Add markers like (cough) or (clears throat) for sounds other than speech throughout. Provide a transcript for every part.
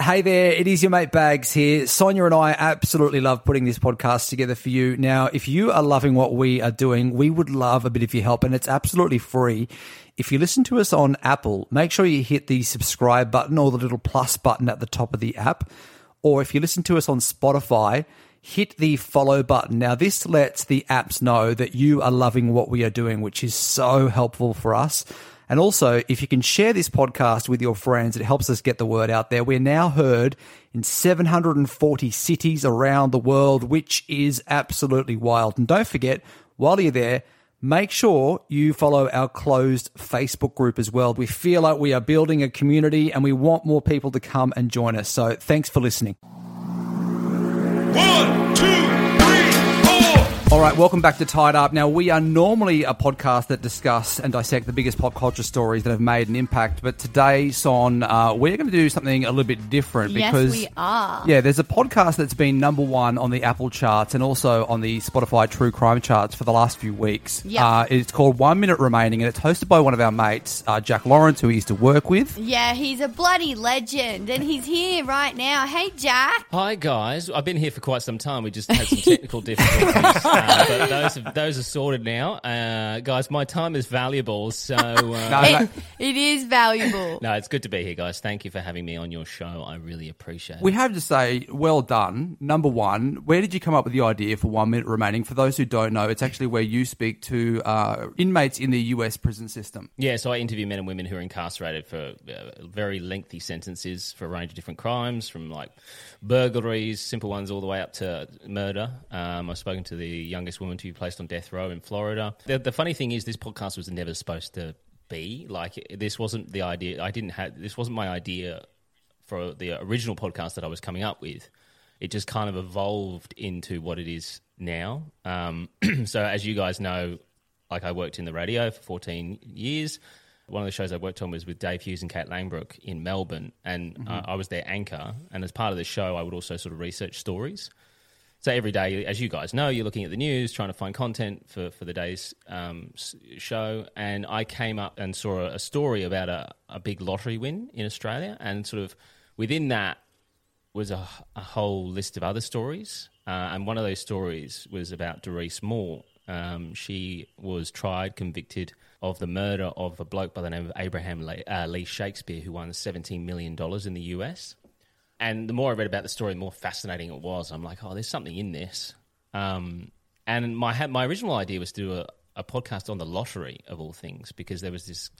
Hey there, it is your mate Bags here. Sonia and I absolutely love putting this podcast together for you. Now, if you are loving what we are doing, we would love a bit of your help, and it's absolutely free. If you listen to us on Apple, make sure you hit the subscribe button or the little plus button at the top of the app. Or if you listen to us on Spotify, hit the follow button. Now, this lets the apps know that you are loving what we are doing, which is so helpful for us. And also, if you can share this podcast with your friends, it helps us get the word out there. We're now heard in 740 cities around the world, which is absolutely wild. And don't forget, while you're there, make sure you follow our closed Facebook group as well. We feel like we are building a community and we want more people to come and join us. So thanks for listening. One, two. All right, welcome back to Tied Up. Now, we are normally a podcast that discuss and dissect the biggest pop culture stories that have made an impact, but today, Son, uh, we're going to do something a little bit different Yes, because we are. Yeah, there's a podcast that's been number one on the Apple charts and also on the Spotify True Crime charts for the last few weeks. Yeah. Uh, it's called One Minute Remaining, and it's hosted by one of our mates, uh, Jack Laurence, who we used to work with. Yeah, he's a bloody legend, and he's here right now. Hey, Jack. Hi guys, I've been here for quite some time. We just had some technical difficulties, (laughs) (laughs) uh, but those are, those are sorted now. Uh, guys, my time is valuable, so uh, (laughs) No, no. no, It is valuable. No, it's good to be here, guys. Thank you for having me on your show. I really appreciate it. we have to say, well done. Number one, where did you come up with the idea for One Minute Remaining? For those who don't know, it's actually where you speak to uh, inmates in the US prison system. Yeah, so I interview men and women who are incarcerated for uh, very lengthy sentences for a range of different crimes, from like burglaries, simple ones, all the way up to murder. Um, I've spoken to the youngest woman to be placed on death row in Florida. The, the funny thing is, this podcast was never supposed to be like this. wasn't the idea. I didn't have this. wasn't my idea for the original podcast that I was coming up with. It just kind of evolved into what it is now. Um, (clears throat) so, as you guys know, like I worked in the radio for 14 years. One of the shows I worked on was with Dave Hughes and Kate Langbroek in Melbourne, and uh, I was their anchor. And as part of the show, I would also sort of research stories. So every day, as you guys know, you're looking at the news, trying to find content for, for the day's um, show. And I came up and saw a, a story about a, a big lottery win in Australia. And sort of within that was a, a whole list of other stories. Uh, and one of those stories was about Doris Moore. Um, she was tried, convicted of the murder of a bloke by the name of Abraham Lee, uh, Lee Shakespeare, who won $17 million in the US. And the more I read about the story, the more fascinating it was. I'm like, oh, there's something in this. Um, and my my original idea was to do a, a podcast on the lottery of all things because there was this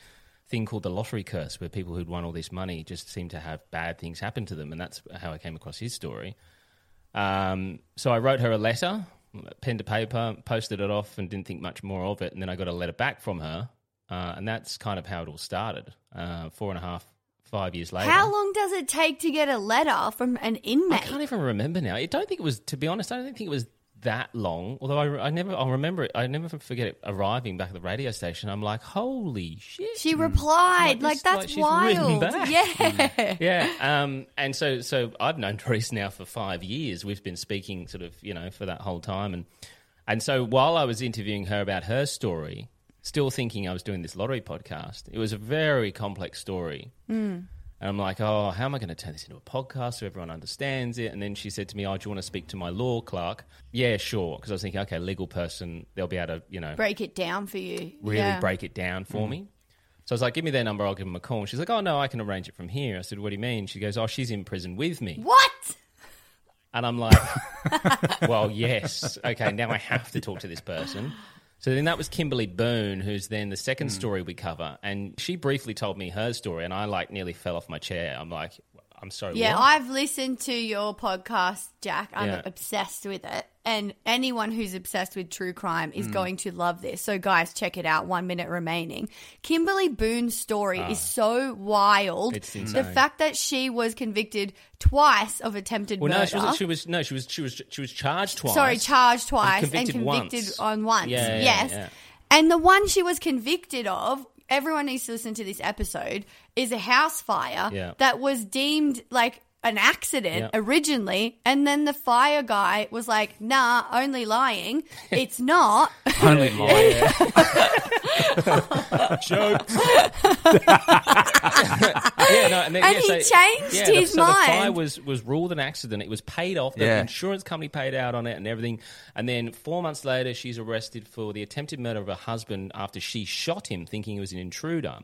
thing called the lottery curse where people who'd won all this money just seemed to have bad things happen to them, and that's how I came across his story. Um, so I wrote her a letter, pen to paper, posted it off, and didn't think much more of it. And then I got a letter back from her, uh, and that's kind of how it all started. Uh, four and a half, five years later. How long does it take to get a letter from an inmate? I can't even remember now. I don't think it was, to be honest, I don't think it was that long. Although I, I never, I'll remember it. I never forget it arriving back at the radio station. I'm like, holy shit. She replied, Like like, this- that's like wild. Yeah. yeah. Um, and so, so I've known (laughs) Doris now for five years. We've been speaking sort of, you know, for that whole time. And, and so while I was interviewing her about her story, still thinking I was doing this lottery podcast, it was a very complex story. And I'm like, oh, how am I going to turn this into a podcast so everyone understands it? And then she said to me, oh, do you want to speak to my law clerk? Yeah, sure. Because I was thinking, okay, legal person, they'll be able to, you know, Break it down for you. really yeah. break it down for mm. me. So I was like, give me their number, I'll give them a call. And she's like, oh, no, I can arrange it from here. I said, what do you mean? She goes, oh, she's in prison with me. What? And I'm like, (laughs) well, yes. Okay, now I have to talk to this person. So then that was Kimberly Boone, who's then the second hmm. story we cover. And she briefly told me her story, and I like nearly fell off my chair. I'm like, I'm sorry. Yeah, what? I've listened to your podcast, Jack. I'm Yeah. obsessed with it. And anyone who's obsessed with true crime Mm. is going to love this. So, guys, check it out. One minute remaining. Kimberly Boone's story is so wild. Ah. The fact that she was convicted twice of attempted Well, murder. no, she was, she was no, she was she was she was charged twice. Sorry, charged twice and convicted convicted once. on once. Yeah, yeah, yes. And the one she was convicted of, everyone needs to listen to this episode. Is a house fire Yeah. that was deemed like an accident Yeah. originally, and then the fire guy was like, "Nah, only lying. (laughs) It's not." Only (laughs) lying. (laughs) Jokes. yeah, no, and, then, And yeah, he so, changed yeah, the- his so The fire was was ruled an accident. It was paid off. The Yeah. insurance company paid out on it and everything. And then four months later, she's arrested for the attempted murder of her husband after she shot him, thinking he was an intruder.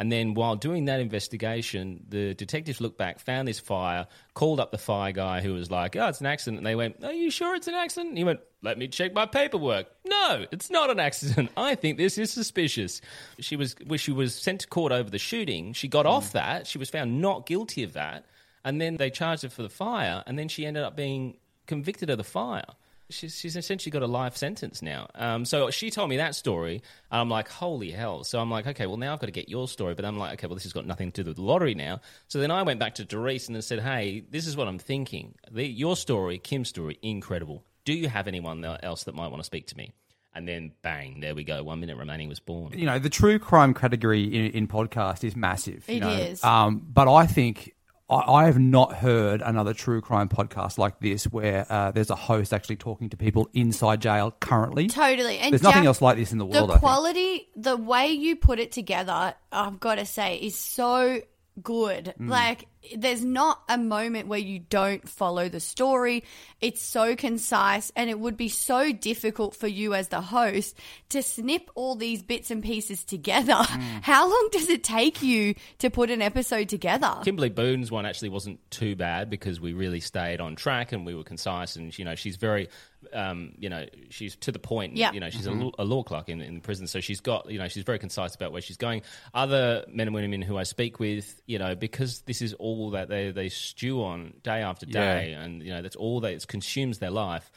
And then while doing that investigation, the detectives looked back, found this fire, called up the fire guy who was like, "Oh, it's an accident." And they went, "Are you sure it's an accident?" And he went, "Let me check my paperwork." No, it's not an accident. (laughs) I think this is suspicious. She was when she was sent to court over the shooting. She got off mm. that. She was found not guilty of that, and then they charged her for the fire. And then she ended up being convicted of the fire. She's, she's essentially got a life sentence now. Um, so she told me that story, and I'm like, holy hell. So I'm like, okay, well, now I've got to get your story. But I'm like, okay, well, this has got nothing to do with the lottery now. So then I went back to Doris and then said, hey, this is what I'm thinking. The, your story, Kim's story, incredible. Do you have anyone else that might want to speak to me? And then bang, there we go. One minute remaining was born. you know, the true crime category in, in podcast is massive. you know. is. Um, but I think I, I have not heard another true crime podcast like this where uh, there's a host actually talking to people inside jail currently. Totally. And There's nothing Jack- else like this in the world. the I think. quality, the way you put it together, I've got to say, is so good. Mm. Like, there's not a moment where you don't follow the story. It's so concise, and it would be so difficult for you as the host to snip all these bits and pieces together. Mm. (laughs) How long does it take you to put an episode together? Kimberly Boone's one actually wasn't too bad because we really stayed on track and we were concise and you know she's very um, you know she's to the point Yeah. you know she's a, law, a law clerk in, in prison so she's got you know she's very concise about where she's going other men and women who I speak with you know because this is all that they, they stew on day after day and you know that's all that it consumes their life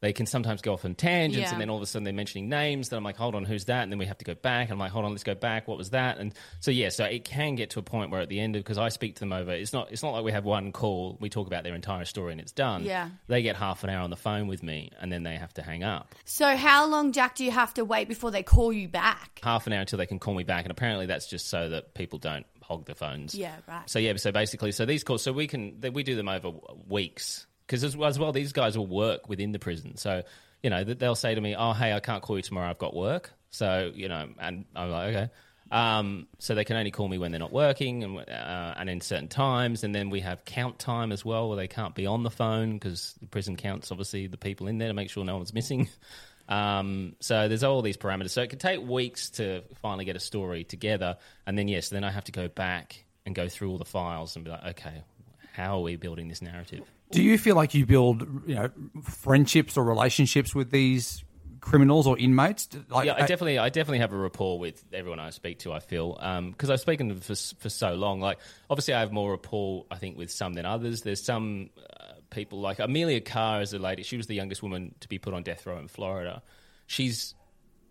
they can sometimes go off on tangents Yeah. and then all of a sudden they're mentioning names that I'm like, hold on, who's that? And then we have to go back. And I'm like, hold on, let's go back. What was that? And so yeah, so it can get to a point where at the end of because I speak to them over, it's not it's not like we have one call, we talk about their entire story and it's done. Yeah. They get half an hour on the phone with me and then they have to hang up. So, how long, Jack, do you have to wait before they call you back? Half an hour until they can call me back. And apparently that's just so that people don't hog the phones. Yeah, right. So yeah, so basically, so these calls, so we can we do them over weeks because as, as well, these guys will work within the prison. So you know, they'll say to me, "Oh, hey, I can't call you tomorrow. I've got work." So you know, and I'm like, okay. Um, so they can only call me when they're not working and uh, and in certain times, and then we have count time as well, where they can't be on the phone because the prison counts obviously the people in there to make sure no one's missing. (laughs) Um, so there's all these parameters. So it can take weeks to finally get a story together, and then yes, then I have to go back and go through all the files and be like, okay, how are we building this narrative? Do you feel like you build, you know, friendships or relationships with these criminals or inmates? Like, Yeah, I definitely, I definitely have a rapport with everyone I speak to. I feel because I've spoken to them for for so long. Like, obviously, I have more rapport, I think, with some than others. There's some uh, people like Emilia Carr is a lady. She was the youngest woman to be put on death row in Florida. She's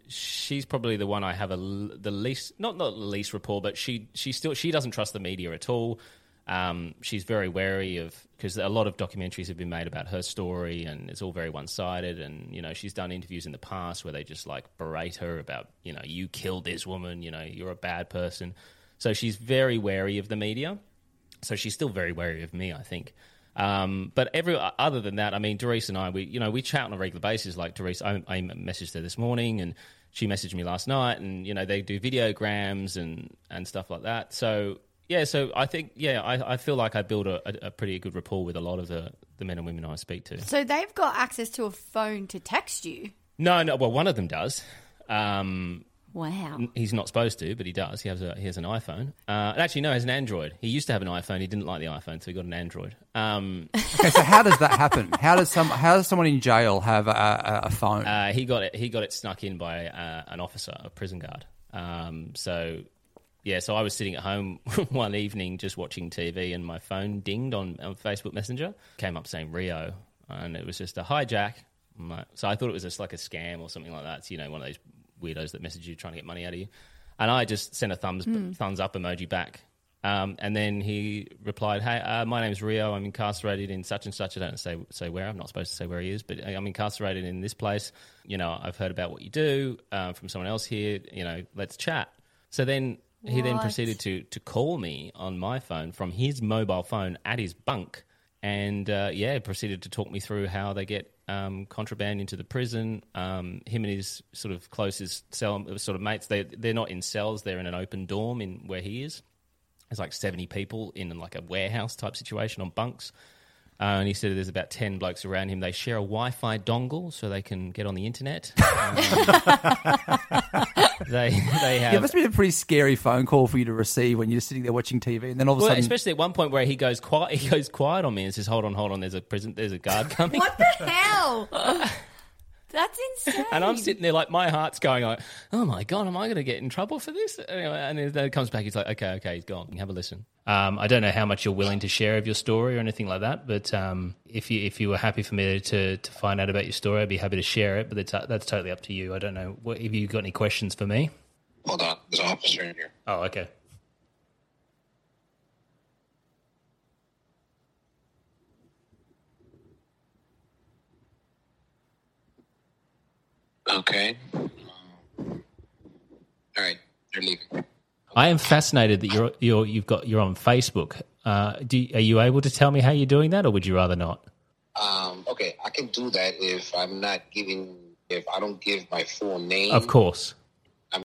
she's probably the one I have a the least, not not the least rapport, but she she still she doesn't trust the media at all. Um, she's very wary of because a lot of documentaries have been made about her story, and it's all very one sided. And you know, she's done interviews in the past where they just like berate her about you know you killed this woman, you know you're a bad person. So she's very wary of the media. So she's still very wary of me, I think. Um, but every other than that, I mean, Doris and I, we you know we chat on a regular basis. Like Doris, I, I messaged her this morning, and she messaged me last night, and you know they do videograms and and stuff like that. So yeah, so I think yeah, I, I feel like I build a, a, a pretty good rapport with a lot of the the men and women I speak to. So, they've got access to a phone to text you. No, no, well, one of them does. Um, Wow. He's not supposed to, but he does. He has a he has an iPhone. Uh, actually, no, he has an Android. He used to have an iPhone. He didn't like the iPhone, so he got an Android. Um, okay, so how does that happen? How does some how does someone in jail have a, a, a phone? uh, he got it. He got it snuck in by uh, an officer, a prison guard. Um, so yeah, so I was sitting at home (laughs) one evening just watching TV, and my phone dinged on, on Facebook Messenger. Came up saying Rio, and it was just a hijack. Like, so I thought it was just like a scam or something like that. It's, you know, one of those weirdos that message you trying to get money out of you. And I just sent a thumbs thumbs up emoji back. Um, and then he replied, "Hey, uh, my name's Rio. I'm incarcerated in such and such. I don't say say where. I'm not supposed to say where he is, but I'm incarcerated in this place. You know, I've heard about what you do uh, from someone else here. You know, let's chat." So then He then proceeded to to call me on my phone from his mobile phone at his bunk, and uh, yeah, proceeded to talk me through how they get um, contraband into the prison. Um, him and his sort of closest cell sort of mates, they they're not in cells; they're in an open dorm in where he is. There's like 70 people in like a warehouse type situation on bunks. Uh, and he said there's about 10 blokes around him. They share a Wi Fi dongle so they can get on the internet. (laughs) Um, they, they have. Yeah, it must be a pretty scary phone call for you to receive when you're sitting there watching TV, and then all of a Well, sudden, especially at one point where he goes quiet, he goes quiet on me and says, "Hold on, hold on. There's a prison. There's a guard (laughs) coming." What the hell? (laughs) That's insane. And I'm sitting there like my heart's going like, "Oh my god, am I going to get in trouble for this?" Anyway, and then it comes back. He's like, "Okay, okay, he's gone. Have a listen." Um, I don't know how much you're willing to share of your story or anything like that, but um, if you if you were happy for me to to find out about your story, I'd be happy to share it. But that's that's totally up to you. I don't know. What, have you got any questions for me? Hold on, there's an officer in here. Oh, okay. Okay. Um, all right, they're leaving. I am fascinated that you're you're you've got you're on Facebook. Uh, do are you able to tell me how you're doing that, or would you rather not? Um, okay, I can do that if I'm not giving, if I don't give my full name. Of course. I'm-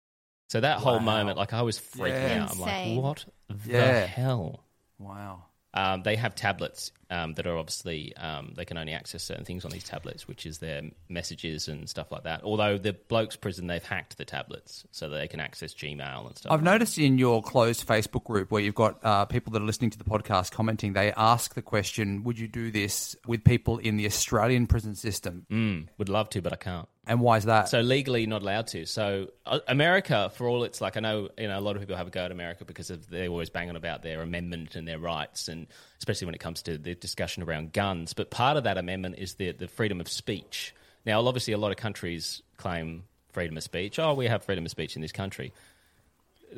So that whole moment, like I was freaking Yeah. out. I'm like, Insane. what the Yeah. hell? wow. Um, they have tablets um, that are obviously um, they can only access certain things on these tablets, which is their messages and stuff like that. Although the blokes prison, they've hacked the tablets so that they can access Gmail and stuff. I've noticed in your closed Facebook group where you've got uh, people that are listening to the podcast commenting, they ask the question, would you do this with people in the Australian prison system? Mm, would love to, but I can't. And why is that? So legally not allowed to. So uh, America, for all it's like, I know you know a lot of people have a go at America because of they're always banging about their amendment and their rights, and especially when it comes to the discussion around guns. But part of that amendment is the the freedom of speech. Now, obviously, a lot of countries claim freedom of speech. Oh, we have freedom of speech in this country.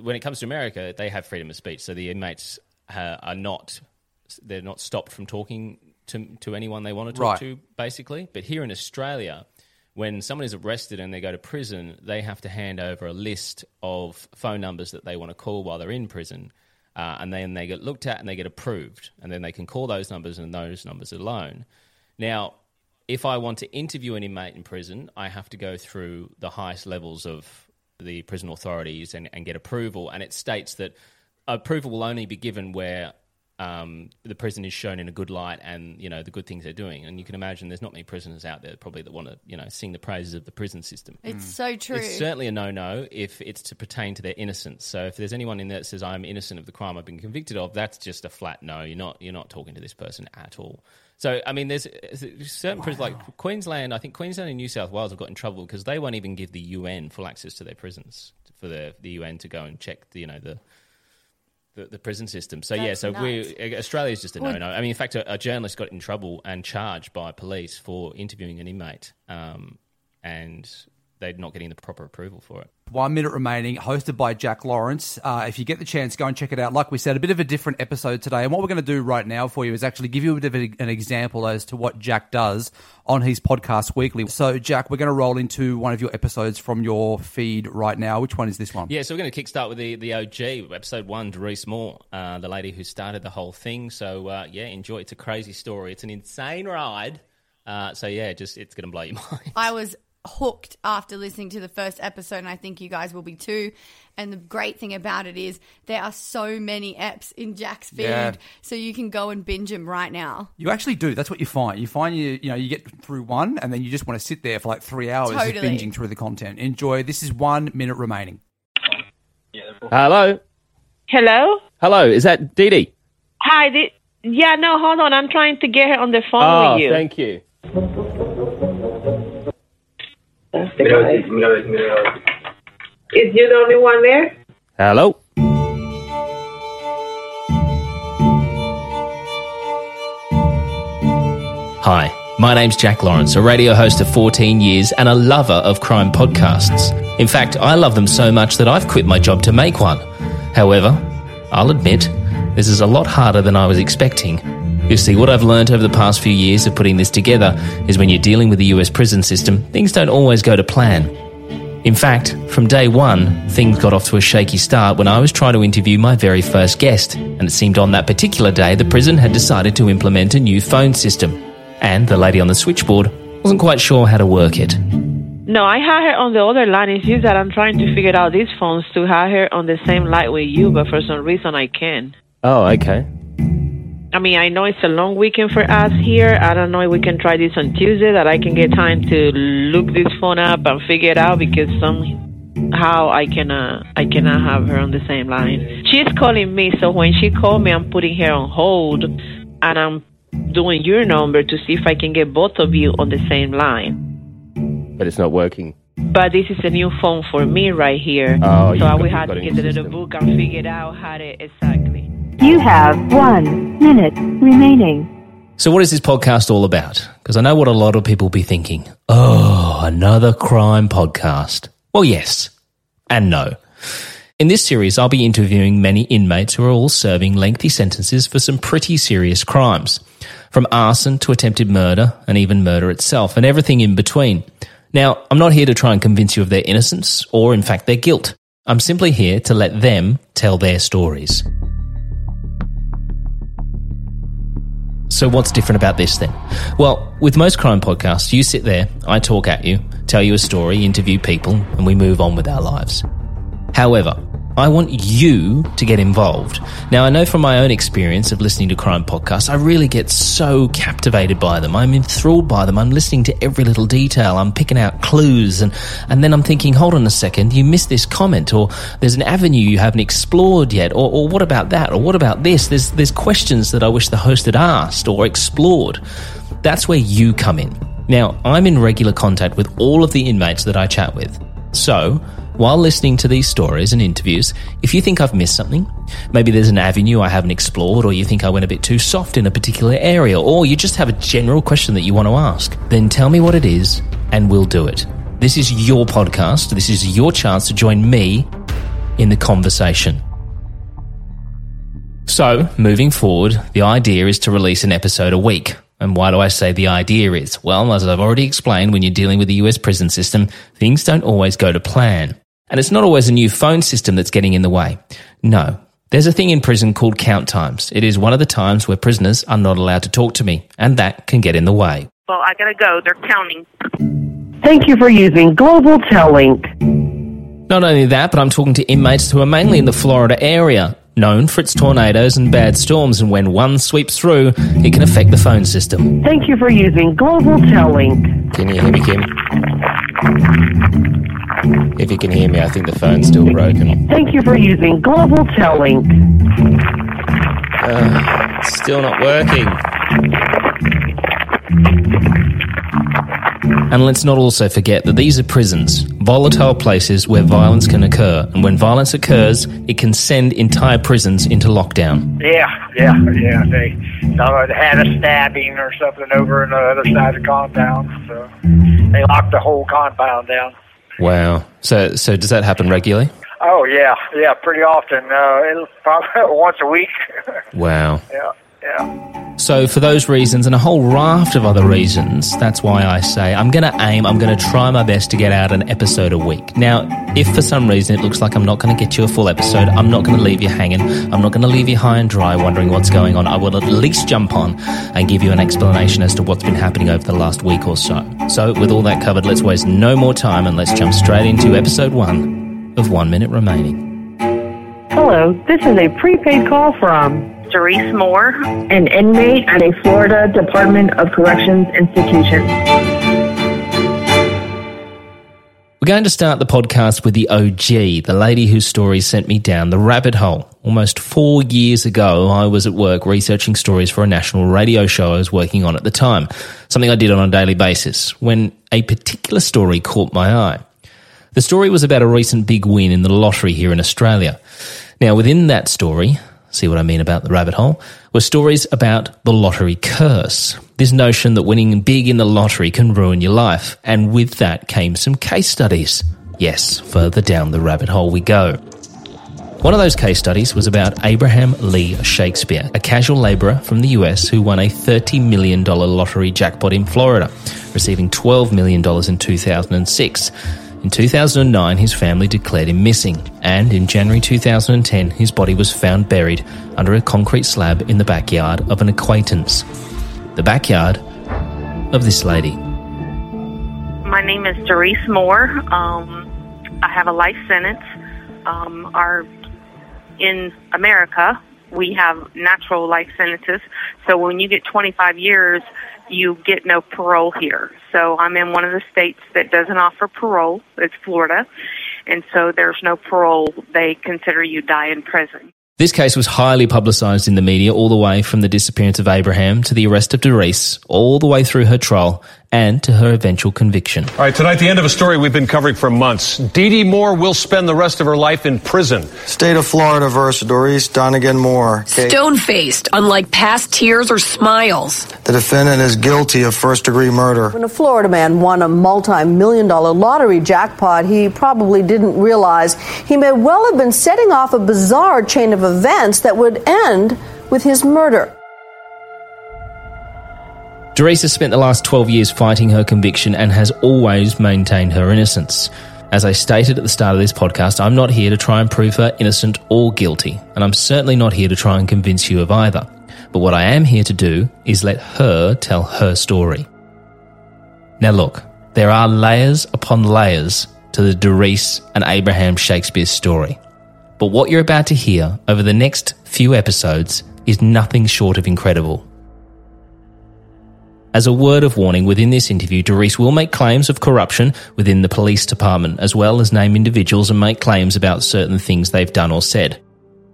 When it comes to America, they have freedom of speech, so the inmates uh, are not they're not stopped from talking to to anyone they want to talk Right. to, basically. But here in Australia, when someone is arrested and they go to prison, they have to hand over a list of phone numbers that they want to call while they're in prison. Uh, and then they get looked at and they get approved. And then they can call those numbers and those numbers alone. Now, if I want to interview an inmate in prison, I have to go through the highest levels of the prison authorities and, and get approval. And it states that approval will only be given where um, the prison is shown in a good light and you know the good things they're doing. And you can imagine there's not many prisoners out there probably that want to you know sing the praises of the prison system. it's so true. It's certainly a no-no if it's to pertain to their innocence. So if there's anyone in there that says I'm innocent of the crime I've been convicted of, that's just a flat no. You're not you're not talking to this person at all. So I mean, there's, certain prisons like Queensland. I think Queensland and New South Wales have got in trouble because they won't even give the UN full access to their prisons for the the UN to go and check the you know the. The, the prison system. So yeah, so nuts. we Australia's just a no-no. I mean, in fact, a, a journalist got in trouble and charged by police for interviewing an inmate, um, and they're not getting the proper approval for it. One minute remaining, hosted by Jack Laurence. Uh, if you get the chance, go and check it out. Like we said, a bit of a different episode today. And what we're going to do right now for you is actually give you a bit of an example as to what Jack does on his podcast weekly. So, Jack, we're going to roll into one of your episodes from your feed right now. Which one is this one? Yeah, so we're going to kickstart with the, the OG, episode one, Doris Moore, uh, the lady who started the whole thing. So, uh, yeah, enjoy. It's a crazy story. It's an insane ride. Uh, so, yeah, just it's going to blow your (laughs) mind. I was hooked after listening to the first episode, and I think you guys will be too. And the great thing about it is there are so many apps in Jack's feed, Yeah. so you can go and binge them right now. You actually do. That's what you find. You find you you know you get through one, and then you just want to sit there for like three hours just Totally. binging through the content. Enjoy. This is one minute remaining. Hello? Hello? Hello, is that Dee Dee? Hi. Thi- yeah, no, hold on. I'm trying to get her on the phone Oh, with ah, you. thank you. Is you the only one there? Hello? Hi, my name's Jack Laurence, a radio host of 14 years and a lover of crime podcasts. In fact, I love them so much that I've quit my job to make one. However, I'll admit, this is a lot harder than I was expecting. You see, what I've learned over the past few years of putting this together is when you're dealing with the US prison system, things don't always go to plan. In fact, from day one, things got off to a shaky start when I was trying to interview my very first guest, and it seemed on that particular day the prison had decided to implement a new phone system. And the lady on the switchboard wasn't quite sure how to work it. No, I had her on the other line. It's just that I'm trying to figure out these phones to have her on the same line with you, but for some reason I can't. Oh, okay. I mean, I know it's a long weekend for us here. I don't know if we can try this on Tuesday that I can get time to look this phone up and figure it out because somehow I cannot uh, I cannot have her on the same line. She's calling me, so when she called me, I'm putting her on hold and I'm doing your number to see if I can get both of you on the same line. But it's not working. But this is a new phone for me right here, Oh, so I will you've to get the book and figure out how to exactly. You have one minute remaining. So, what is this podcast all about? Because I know what a lot of people be thinking. Oh, another crime podcast. Well, yes, and no. In this series, I'll be interviewing many inmates who are all serving lengthy sentences for some pretty serious crimes, from arson to attempted murder and even murder itself, and everything in between. Now, I'm not here to try and convince you of their innocence or, in fact, their guilt. I'm simply here to let them tell their stories. So, what's different about this then? Well, with most crime podcasts, you sit there, I talk at you, tell you a story, interview people, and we move on with our lives. However, I want you to get involved. Now, I know from my own experience of listening to crime podcasts, I really get so captivated by them. I'm enthralled by them. I'm listening to every little detail. I'm picking out clues and, and then I'm thinking, hold on a second, you missed this comment or there's an avenue you haven't explored yet or, or what about that or what about this? There's, there's questions that I wish the host had asked or explored. That's where you come in. Now, I'm in regular contact with all of the inmates that I chat with. So, while listening to these stories and interviews, if you think I've missed something, maybe there's an avenue I haven't explored, or you think I went a bit too soft in a particular area, or you just have a general question that you want to ask, then tell me what it is and we'll do it. This is your podcast. This is your chance to join me in the conversation. So, moving forward, the idea is to release an episode a week. And why do I say the idea is? Well, as I've already explained, when you're dealing with the US prison system, things don't always go to plan. And it's not always a new phone system that's getting in the way. No. There's a thing in prison called count times. It is one of the times where prisoners are not allowed to talk to me, and that can get in the way. Well, I gotta go. They're counting. Thank you for using Global Tel Link. Not only that, but I'm talking to inmates who are mainly in the Florida area, known for its tornadoes and bad storms, and when one sweeps through, it can affect the phone system. Thank you for using Global Tel Link. Can you hear me, Kim? If you can hear me, I think the phone's still broken. Thank you for using Global Tel Link. Uh, it's still not working. And let's not also forget that these are prisons, volatile places where violence can occur. And when violence occurs, it can send entire prisons into lockdown. Yeah, yeah, yeah. They, they had a stabbing or something over on the other side of the compound, so they locked the whole compound down. Wow. So, so does that happen regularly? Oh yeah, yeah, pretty often. Uh, it'll (laughs) probably once a week. Wow. yeah, yeah. So, for those reasons and a whole raft of other reasons, that's why I say I'm going to aim, I'm going to try my best to get out an episode a week. Now, if for some reason it looks like I'm not going to get you a full episode, I'm not going to leave you hanging. I'm not going to leave you high and dry wondering what's going on. I will at least jump on and give you an explanation as to what's been happening over the last week or so. So, with all that covered, let's waste no more time and let's jump straight into episode one of One Minute Remaining. Hello, this is a prepaid call from Cerise mm. Moore. an inmate at a Florida Department of Corrections institution. We're going to start the podcast with the OG, the lady whose story sent me down the rabbit hole. Almost four years ago, I was at work researching stories for a national radio show I was working on at the time, something I did on a daily basis, when a particular story caught my eye. The story was about a recent big win in the lottery here in Australia. Now, within that story, see what I mean about the rabbit hole, were stories about the lottery curse. This notion that winning big in the lottery can ruin your life. And with that came some case studies. Yes, further down the rabbit hole we go. One of those case studies was about Abraham Lee Shakespeare, a casual labourer from the US who won a $30 million lottery jackpot in Florida, receiving $12 million in 2006. In 2009, his family declared him missing, and in January 2010, his body was found buried under a concrete slab in the backyard of an acquaintance. The backyard of this lady. My name is Doris Moore. Um, I have a life sentence. Um, our in America, we have natural life sentences. So when you get 25 years, you get no parole here. So I'm in one of the states that doesn't offer parole. It's Florida. And so there's no parole. They consider you die in prison. This case was highly publicised in the media all the way from the disappearance of Abraham to the arrest of Doris, all the way through her trial and to her eventual conviction. All right, tonight, the end of a story we've been covering for months. Dee Dee Moore will spend the rest of her life in prison. State of Florida versus Doris Donegan Moore. Kate. Stone faced, unlike past tears or smiles. The defendant is guilty of first degree murder. When a Florida man won a multi million dollar lottery jackpot, he probably didn't realize he may well have been setting off a bizarre chain of events that would end with his murder. Has spent the last 12 years fighting her conviction and has always maintained her innocence. As I stated at the start of this podcast, I'm not here to try and prove her innocent or guilty, and I'm certainly not here to try and convince you of either. But what I am here to do is let her tell her story. Now, look, there are layers upon layers to the Doris and Abraham Shakespeare story. But what you're about to hear over the next few episodes is nothing short of incredible. As a word of warning, within this interview, Doris will make claims of corruption within the police department, as well as name individuals and make claims about certain things they've done or said.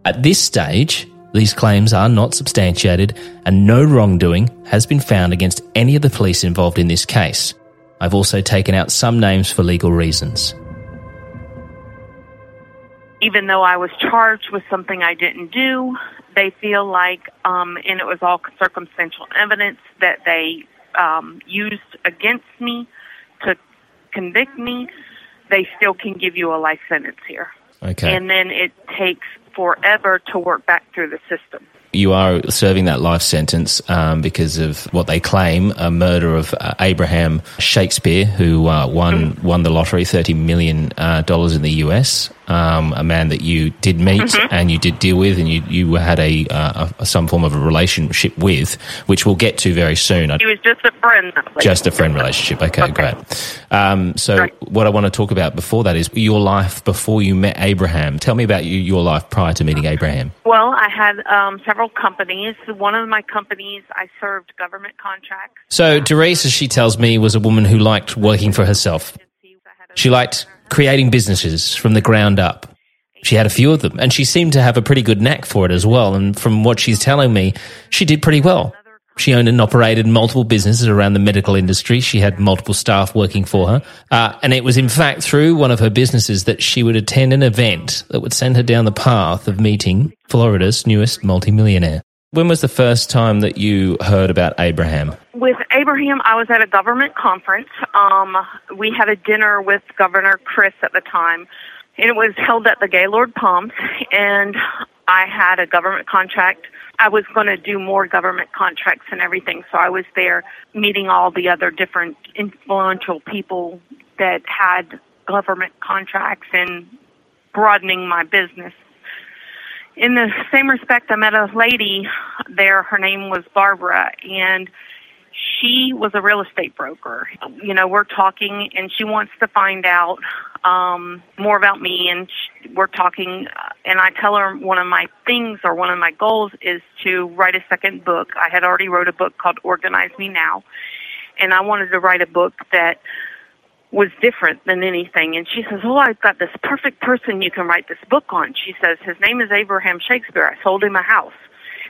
At this stage, these claims are not substantiated and no wrongdoing has been found against any of the police involved in this case. I've also taken out some names for legal reasons. Even though I was charged with something I didn't do, they feel like, um, and it was all circumstantial evidence that they um, used against me to convict me, they still can give you a life sentence here. Okay. And then it takes forever to work back through the system. You are serving that life sentence um, because of what they claim a murder of uh, Abraham Shakespeare, who uh, won won the lottery, thirty million uh, dollars in the US. Um, a man that you did meet Mhm. and you did deal with, and you you had a, uh, a some form of a relationship with, which we'll get to very soon. He was just a friend. just a friend relationship. Okay, great. Um, so, what I want to talk about before that is your life before you met Abraham. Tell me about you, your life prior to meeting Abraham. Well, I had um, several companies. One of my companies, I served government contracts. So, Doris, as she tells me, was a woman who liked working for herself. She liked creating businesses from the ground up. She had a few of them, and she seemed to have a pretty good knack for it as well. And from what she's telling me, she did pretty well. She owned and operated multiple businesses around the medical industry. She had multiple staff working for her. Uh, and it was, in fact, through one of her businesses that she would attend an event that would send her down the path of meeting Florida's newest multimillionaire. When was the first time that you heard about Abraham? With Abraham, I was at a government conference. Um, we had a dinner with Governor Crist at the time, and it was held at the Gaylord Palms. And I had a government contract. I was going to do more government contracts and everything, so I was there meeting all the other different influential people that had government contracts and broadening my business. In the same respect, I met a lady there. Her name was Barbara, and she was a real estate broker. You know, we're talking, and she wants to find out um, more about me. And sh we're talking, uh, and I tell her one of my things or one of my goals is to write a second book. I had already wrote a book called Organize Me Now, and I wanted to write a book that was different than anything. And she says, Oh, I've got this perfect person you can write this book on. She says, His name is Abraham Shakespeare. I sold him a house.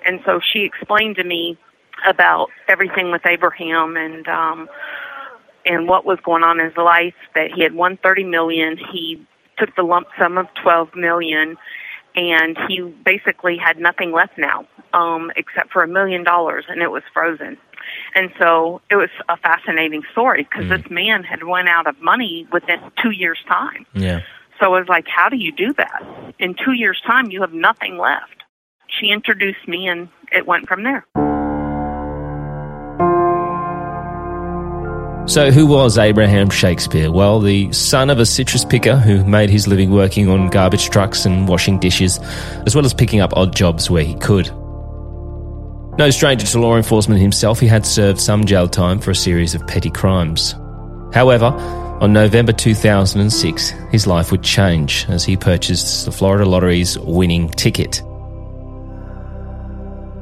And so she explained to me about everything with Abraham and um and what was going on in his life that he had won 30 million he took the lump sum of 12 million and he basically had nothing left now um except for a million dollars and it was frozen and so it was a fascinating story because mm. this man had run out of money within 2 years time Yeah. so I was like, how do you do that? In two years' time, you have nothing left. She introduced me, and it went from there. So, who was Abraham Shakespeare? Well, the son of a citrus picker who made his living working on garbage trucks and washing dishes, as well as picking up odd jobs where he could. No stranger to law enforcement himself, he had served some jail time for a series of petty crimes. However, on November 2006, his life would change as he purchased the Florida Lottery's winning ticket.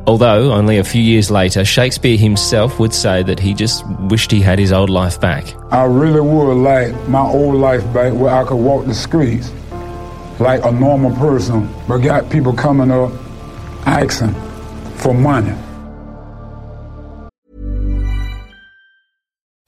Although, only a few years later, Shakespeare himself would say that he just wished he had his old life back. I really would like my old life back where I could walk the streets like a normal person, but got people coming up asking for money.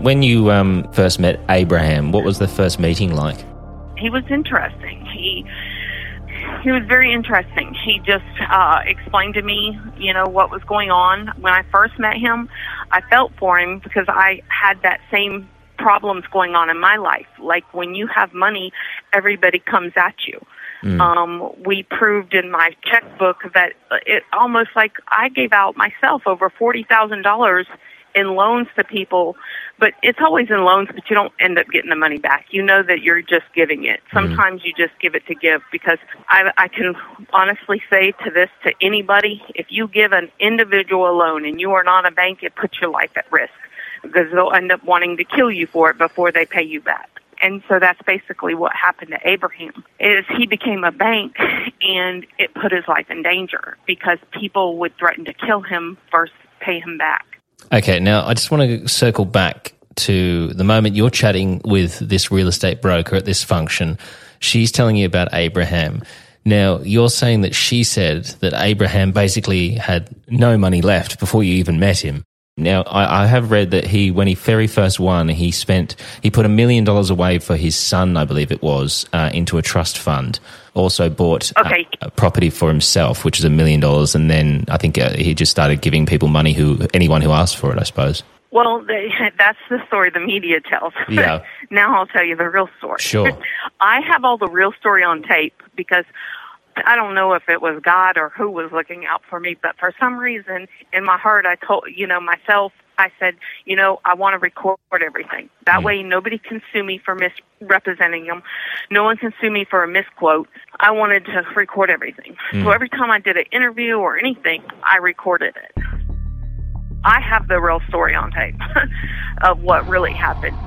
When you um, first met Abraham, what was the first meeting like? he was interesting. He he was very interesting. He just uh, explained to me, you know, what was going on. When I first met him, I felt for him because I had that same problems going on in my life. Like when you have money, everybody comes at you. Mm. Um, we proved in my checkbook that it almost like I gave out myself over forty thousand dollars in loans to people, but it's always in loans, but you don't end up getting the money back. You know that you're just giving it. Mm-hmm. Sometimes you just give it to give because I, I can honestly say to this to anybody, if you give an individual a loan and you are not a bank, it puts your life at risk because they'll end up wanting to kill you for it before they pay you back. And so that's basically what happened to Abraham is he became a bank and it put his life in danger because people would threaten to kill him first pay him back. Okay, now I just want to circle back to the moment you're chatting with this real estate broker at this function. She's telling you about Abraham. Now, you're saying that she said that Abraham basically had no money left before you even met him. Now, I, I have read that he, when he very first won, he spent, he put a million dollars away for his son, I believe it was, uh, into a trust fund. Also bought uh, Okay. a property for himself, which is a million dollars, and then I think uh, he just started giving people money who anyone who asked for it, I suppose. Well, they, (laughs) that's the story the media tells. (laughs) Yeah. now I'll tell you the real story. Sure. (laughs) I have all the real story on tape because I don't know if it was God or who was looking out for me, but for some reason in my heart, I told, you know, myself, I said, you know, I want to record everything. That way nobody can sue me for misrepresenting them. No one can sue me for a misquote. I wanted to record everything. So Mm. every time I did an interview or anything, I recorded it. I have the real story on tape (laughs) of what really happened.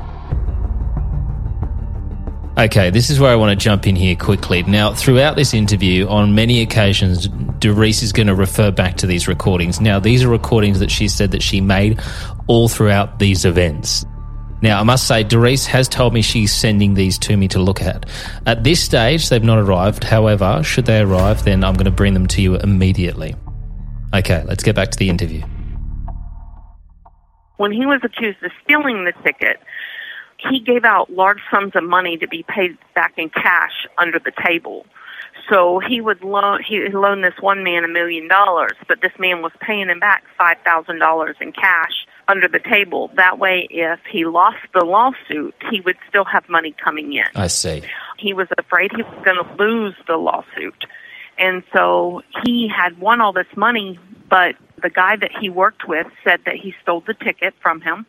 Okay, this is where I want to jump in here quickly. Now, throughout this interview, on many occasions, Doris is going to refer back to these recordings. Now, these are recordings that she said that she made all throughout these events. Now, I must say, Doris has told me she's sending these to me to look at. At this stage, they've not arrived. However, should they arrive, then I'm going to bring them to you immediately. Okay, let's get back to the interview. When he was accused of stealing the ticket, he gave out large sums of money to be paid back in cash under the table. So he would loan he loaned this one man a million dollars, but this man was paying him back five thousand dollars in cash under the table. That way if he lost the lawsuit, he would still have money coming in. I see. He was afraid he was going to lose the lawsuit. And so he had won all this money, but the guy that he worked with said that he stole the ticket from him.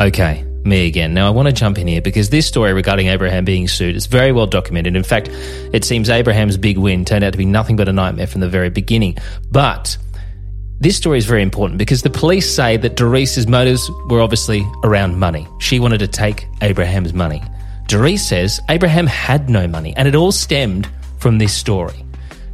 Okay, me again. Now, I want to jump in here because this story regarding Abraham being sued is very well documented. In fact, it seems Abraham's big win turned out to be nothing but a nightmare from the very beginning. But this story is very important because the police say that Doris's motives were obviously around money. She wanted to take Abraham's money. Doris says Abraham had no money, and it all stemmed from this story.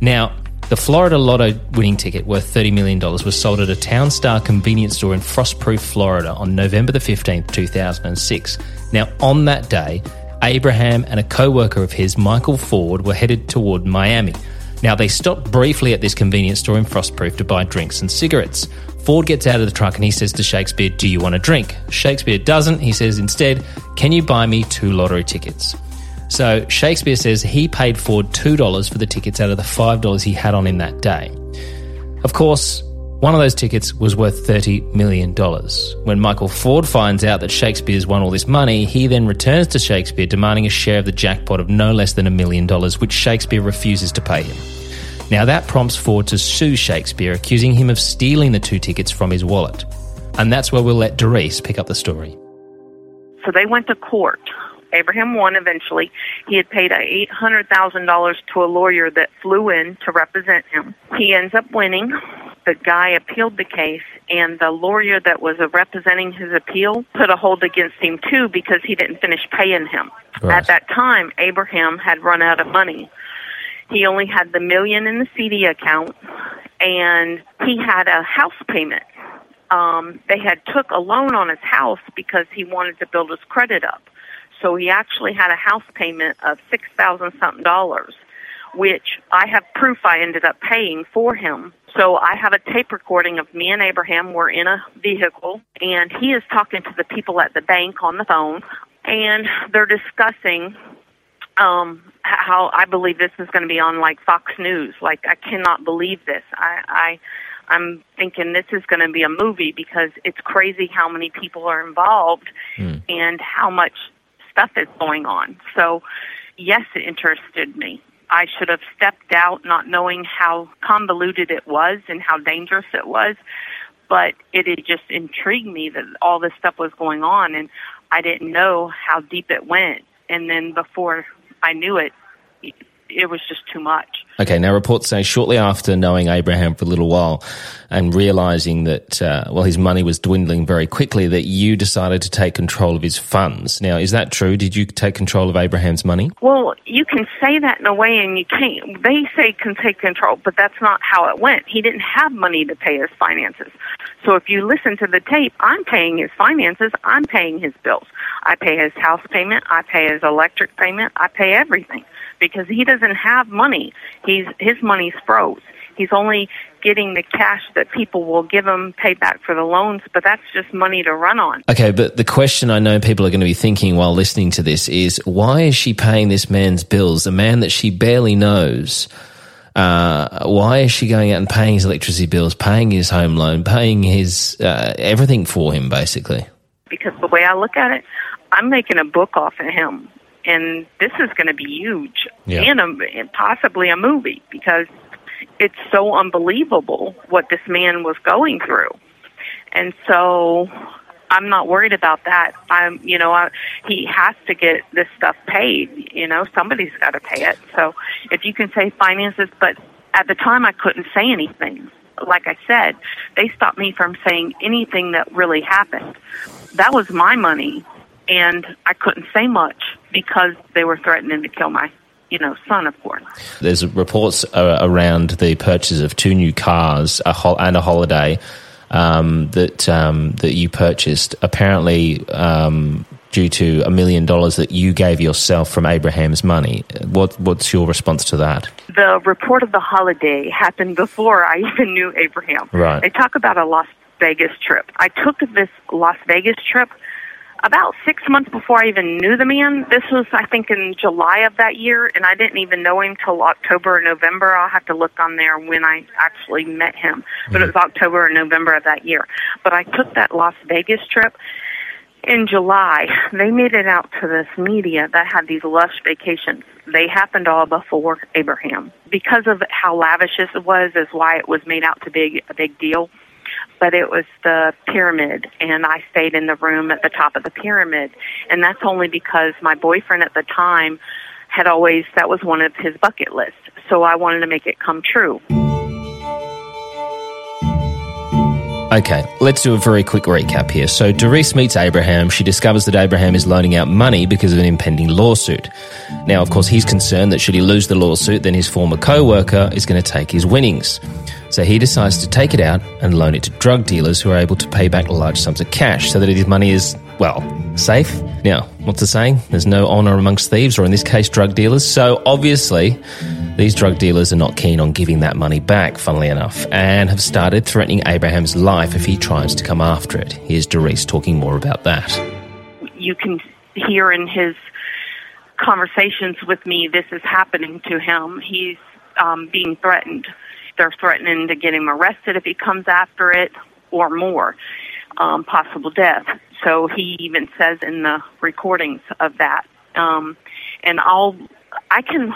Now, the Florida Lotto winning ticket worth $30 million was sold at a Town Star convenience store in Frostproof, Florida on November the 15th, 2006. Now, on that day, Abraham and a co worker of his, Michael Ford, were headed toward Miami. Now, they stopped briefly at this convenience store in Frostproof to buy drinks and cigarettes. Ford gets out of the truck and he says to Shakespeare, Do you want a drink? Shakespeare doesn't. He says instead, Can you buy me two lottery tickets? So Shakespeare says he paid Ford $2 for the tickets out of the $5 he had on him that day. Of course, one of those tickets was worth $30 million. When Michael Ford finds out that Shakespeare's won all this money, he then returns to Shakespeare demanding a share of the jackpot of no less than a million dollars, which Shakespeare refuses to pay him. Now that prompts Ford to sue Shakespeare, accusing him of stealing the two tickets from his wallet. And that's where we'll let Doris pick up the story. So they went to court. Abraham won eventually. He had paid $800,000 to a lawyer that flew in to represent him. He ends up winning. The guy appealed the case, and the lawyer that was representing his appeal put a hold against him too because he didn't finish paying him. Right. At that time, Abraham had run out of money. He only had the million in the CD account, and he had a house payment. Um, they had took a loan on his house because he wanted to build his credit up. So he actually had a house payment of six thousand something dollars, which I have proof I ended up paying for him. So I have a tape recording of me and Abraham We're in a vehicle and he is talking to the people at the bank on the phone and they're discussing um how I believe this is going to be on like Fox News. Like I cannot believe this. I I I'm thinking this is going to be a movie because it's crazy how many people are involved and how much stuff is going on. So, yes, it interested me. I should have stepped out not knowing how convoluted it was and how dangerous it was, but it had just intrigued me that all this stuff was going on and I didn't know how deep it went. And then before I knew it, it was just too much. Okay, now reports say shortly after knowing Abraham for a little while and realizing that, uh, well, his money was dwindling very quickly, that you decided to take control of his funds. Now, is that true? Did you take control of Abraham's money? Well, you can say that in a way, and you can't. They say can take control, but that's not how it went. He didn't have money to pay his finances. So if you listen to the tape, I'm paying his finances. I'm paying his bills. I pay his house payment. I pay his electric payment. I pay everything because he doesn't have money. He's his money's froze. He's only getting the cash that people will give him paid back for the loans, but that's just money to run on. Okay, but the question I know people are going to be thinking while listening to this is why is she paying this man's bills, a man that she barely knows? Uh, why is she going out and paying his electricity bills, paying his home loan, paying his uh, everything for him, basically? Because the way I look at it, I'm making a book off of him, and this is going to be huge, Yeah. and, a, and possibly a movie because it's so unbelievable what this man was going through, and so I'm not worried about that. I'm, you know, I, he has to get this stuff paid. You know, somebody's got to pay it. So if you can say finances, but at the time I couldn't say anything. Like I said, they stopped me from saying anything that really happened. That was my money, and I couldn't say much because they were threatening to kill my, you know, son, of course. There's reports uh, around the purchase of two new cars a hol- and a holiday um, that um, that you purchased. Apparently, um, due to a million dollars that you gave yourself from Abraham's money. What what's your response to that? The report of the holiday happened before I (laughs) even knew Abraham. Right. They talk about a Las Vegas trip. I took this Las Vegas trip about six months before I even knew the man. This was, I think, in July of that year, and I didn't even know him till October or November. I'll have to look on there when I actually met him, but it was mm-hmm. October or November of that year. But I took that Las Vegas trip in July. They made it out to this media that had these lush vacations. They happened all before Abraham. Because of how lavish this was, is why it was made out to be a big deal but it was the pyramid and I stayed in the room at the top of the pyramid and that's only because my boyfriend at the time had always that was one of his bucket lists so I wanted to make it come true. Okay, let's do a very quick recap here. So, Doris meets Abraham. She discovers that Abraham is loaning out money because of an impending lawsuit. Now, of course, he's concerned that should he lose the lawsuit, then his former co worker is going to take his winnings. So, he decides to take it out and loan it to drug dealers who are able to pay back large sums of cash so that his money is, well, safe. Now, what's the saying? There's no honor amongst thieves, or in this case, drug dealers. So, obviously, These drug dealers are not keen on giving that money back, funnily enough, and have started threatening Abraham's life if he tries to come after it. Here's Doris talking more about that. you can hear in his conversations with me this is happening to him. He's um, being threatened. They're threatening to get him arrested if he comes after it or more, um, possible death. So he even says in the recordings of that. Um, and I'll, I can,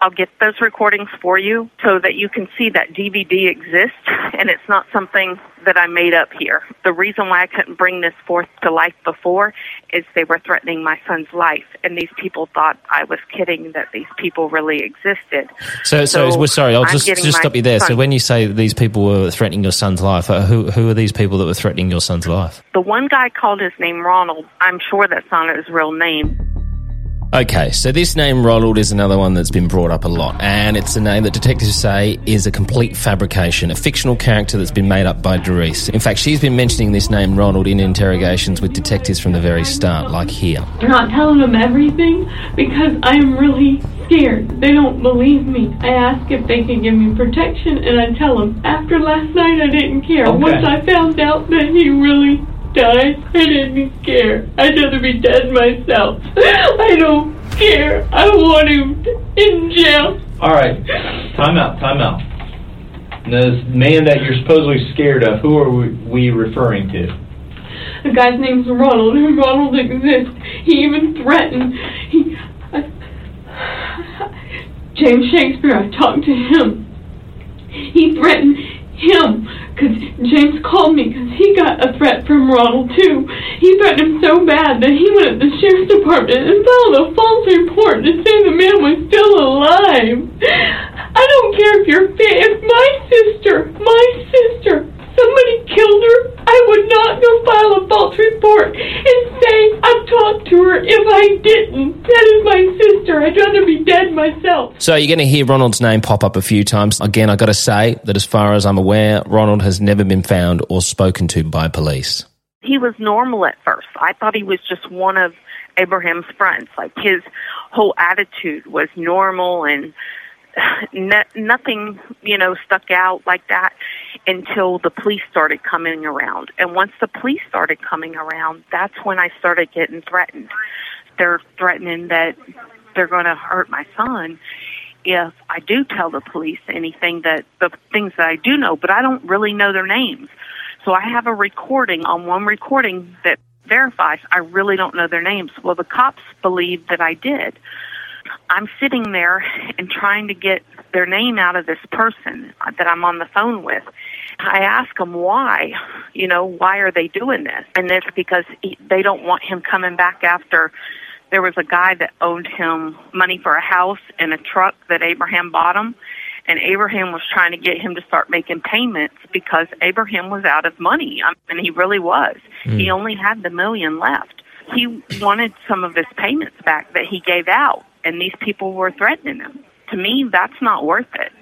I'll get those recordings for you so that you can see that DVD exists and it's not something that I made up here. The reason why I couldn't bring this forth to life before is they were threatening my son's life and these people thought I was kidding that these people really existed. So, so, well, sorry, I'll I'm just just stop you there. So, when you say these people were threatening your son's life, uh, who who are these people that were threatening your son's life? The one guy called his name Ronald. I'm sure that's not his real name. Okay, so this name Ronald is another one that's been brought up a lot, and it's a name that detectives say is a complete fabrication, a fictional character that's been made up by Doris. In fact, she's been mentioning this name Ronald in interrogations with detectives from the very start, like here. I'm not telling them everything because I am really scared. They don't believe me. I ask if they can give me protection, and I tell them after last night I didn't care. Okay. Once I found out that he really died, I didn't care. I'd rather be dead myself. I don't care. I want him in jail. All right, time out, time out. This man that you're supposedly scared of, who are we, we referring to? The guy's name's Ronald, Ronald exists. He even threatened. He. James Shakespeare, I talked to him. He threatened him because James called me because he got a threat from Ronald too. He threatened him so bad that he went to the sheriff's department and filed a false report to say the man was still alive. I don't care if you're fa- if my sister, my sister, somebody killed her, I would not go file a false report and say I've talked to her if I didn't. That is my sister. I'd rather be dead myself. So you're going to hear Ronald's name pop up a few times. Again, i got to say that as far as I'm aware, Ronald has never been found or spoken to by police. He was normal at first. I thought he was just one of Abraham's friends. Like his whole attitude was normal and no, nothing, you know, stuck out like that until the police started coming around. And once the police started coming around, that's when I started getting threatened. They're threatening that they're going to hurt my son if I do tell the police anything that the things that I do know, but I don't really know their names. So I have a recording on one recording that verifies I really don't know their names. Well, the cops believe that I did. I'm sitting there and trying to get their name out of this person that I'm on the phone with. I ask them why, you know, why are they doing this? And it's because he, they don't want him coming back after. There was a guy that owed him money for a house and a truck that Abraham bought him. And Abraham was trying to get him to start making payments because Abraham was out of money. I mean, he really was. Mm. He only had the million left. He wanted some of his payments back that he gave out, and these people were threatening him. To me, that's not worth it.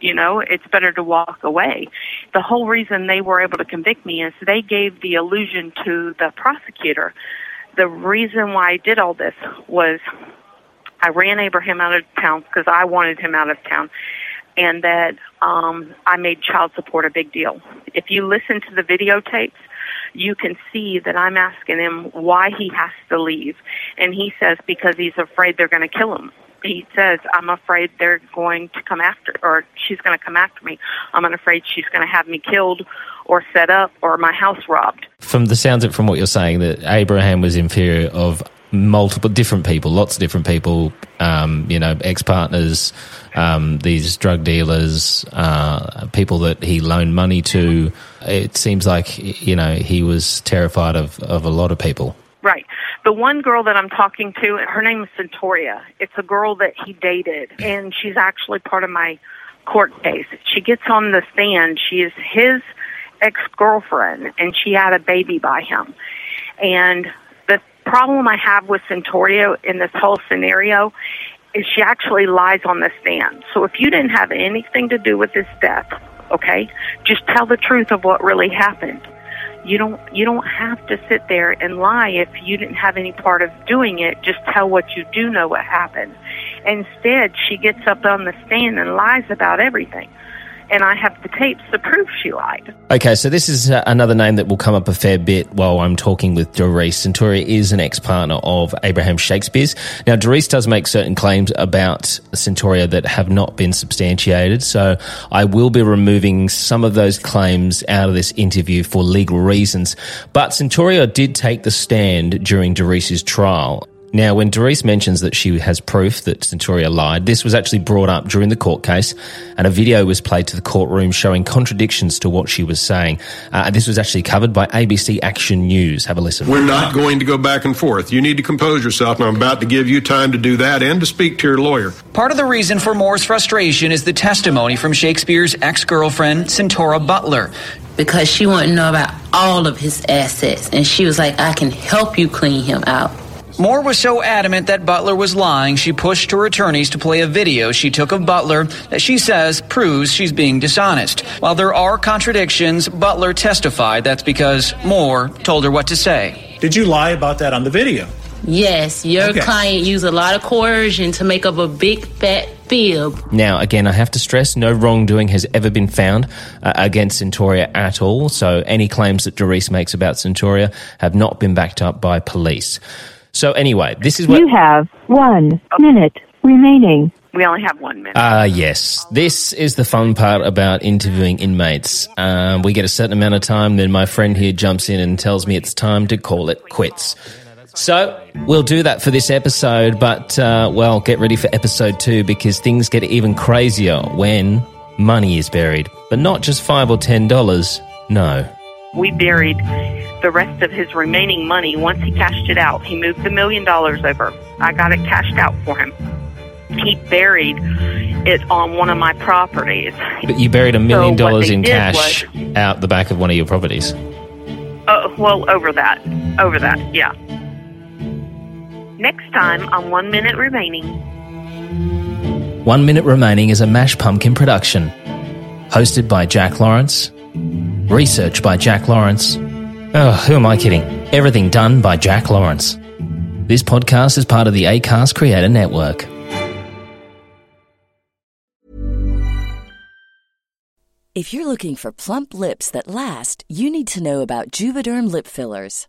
You know, it's better to walk away. The whole reason they were able to convict me is they gave the illusion to the prosecutor. The reason why I did all this was I ran Abraham out of town because I wanted him out of town, and that um, I made child support a big deal. If you listen to the videotapes, you can see that I'm asking him why he has to leave, and he says because he's afraid they're going to kill him. He says, "I'm afraid they're going to come after, or she's going to come after me. I'm afraid she's going to have me killed, or set up, or my house robbed." From the sounds of from what you're saying, that Abraham was inferior of multiple different people, lots of different people, um, you know, ex partners, um, these drug dealers, uh, people that he loaned money to. It seems like, you know, he was terrified of, of a lot of people. Right. The one girl that I'm talking to, her name is Centoria. It's a girl that he dated, and she's actually part of my court case. She gets on the stand. She is his ex girlfriend, and she had a baby by him. And problem I have with Centoria in this whole scenario is she actually lies on the stand. So if you didn't have anything to do with his death, okay, just tell the truth of what really happened. You don't you don't have to sit there and lie if you didn't have any part of doing it. Just tell what you do know what happened. Instead, she gets up on the stand and lies about everything. And I have the tapes to prove she lied. Okay, so this is uh, another name that will come up a fair bit while I'm talking with Doris. Centuria is an ex-partner of Abraham Shakespeare's. Now, Doris does make certain claims about Centuria that have not been substantiated, so I will be removing some of those claims out of this interview for legal reasons. But Centuria did take the stand during Doris's trial. Now, when Doris mentions that she has proof that Centuria lied, this was actually brought up during the court case, and a video was played to the courtroom showing contradictions to what she was saying. Uh, this was actually covered by ABC Action News. Have a listen. We're not going to go back and forth. You need to compose yourself, and I'm about to give you time to do that and to speak to your lawyer. Part of the reason for Moore's frustration is the testimony from Shakespeare's ex girlfriend, Centora Butler. because she wanted to know about all of his assets. And she was like, I can help you clean him out. Moore was so adamant that Butler was lying, she pushed her attorneys to play a video she took of Butler that she says proves she's being dishonest. While there are contradictions, Butler testified that's because Moore told her what to say. Did you lie about that on the video? Yes, your Okay. client used a lot of coercion to make up a big fat fib. Now, again, I have to stress no wrongdoing has ever been found uh, against Centuria at all. So any claims that Doris makes about Centuria have not been backed up by police. So anyway, this is what. You have one minute remaining. We only have one minute. Ah, yes. This is the fun part about interviewing inmates. Um, we get a certain amount of time, then my friend here jumps in and tells me it's time to call it quits. So we'll do that for this episode, but uh, well, get ready for episode two because things get even crazier when money is buried, but not just five or ten dollars. No. We buried the rest of his remaining money once he cashed it out. He moved the million dollars over. I got it cashed out for him. He buried it on one of my properties. But you buried a million So dollars in cash out the back of one of your properties. Uh, well, over that. Over that, yeah. Next time on One Minute Remaining. One Minute Remaining is a Mash Pumpkin production. Hosted by Jack Laurence. Research by Jack Laurence. Oh, who am I kidding? Everything done by Jack Laurence. This podcast is part of the ACAST Creator Network. If you're looking for plump lips that last, you need to know about Juvederm lip fillers.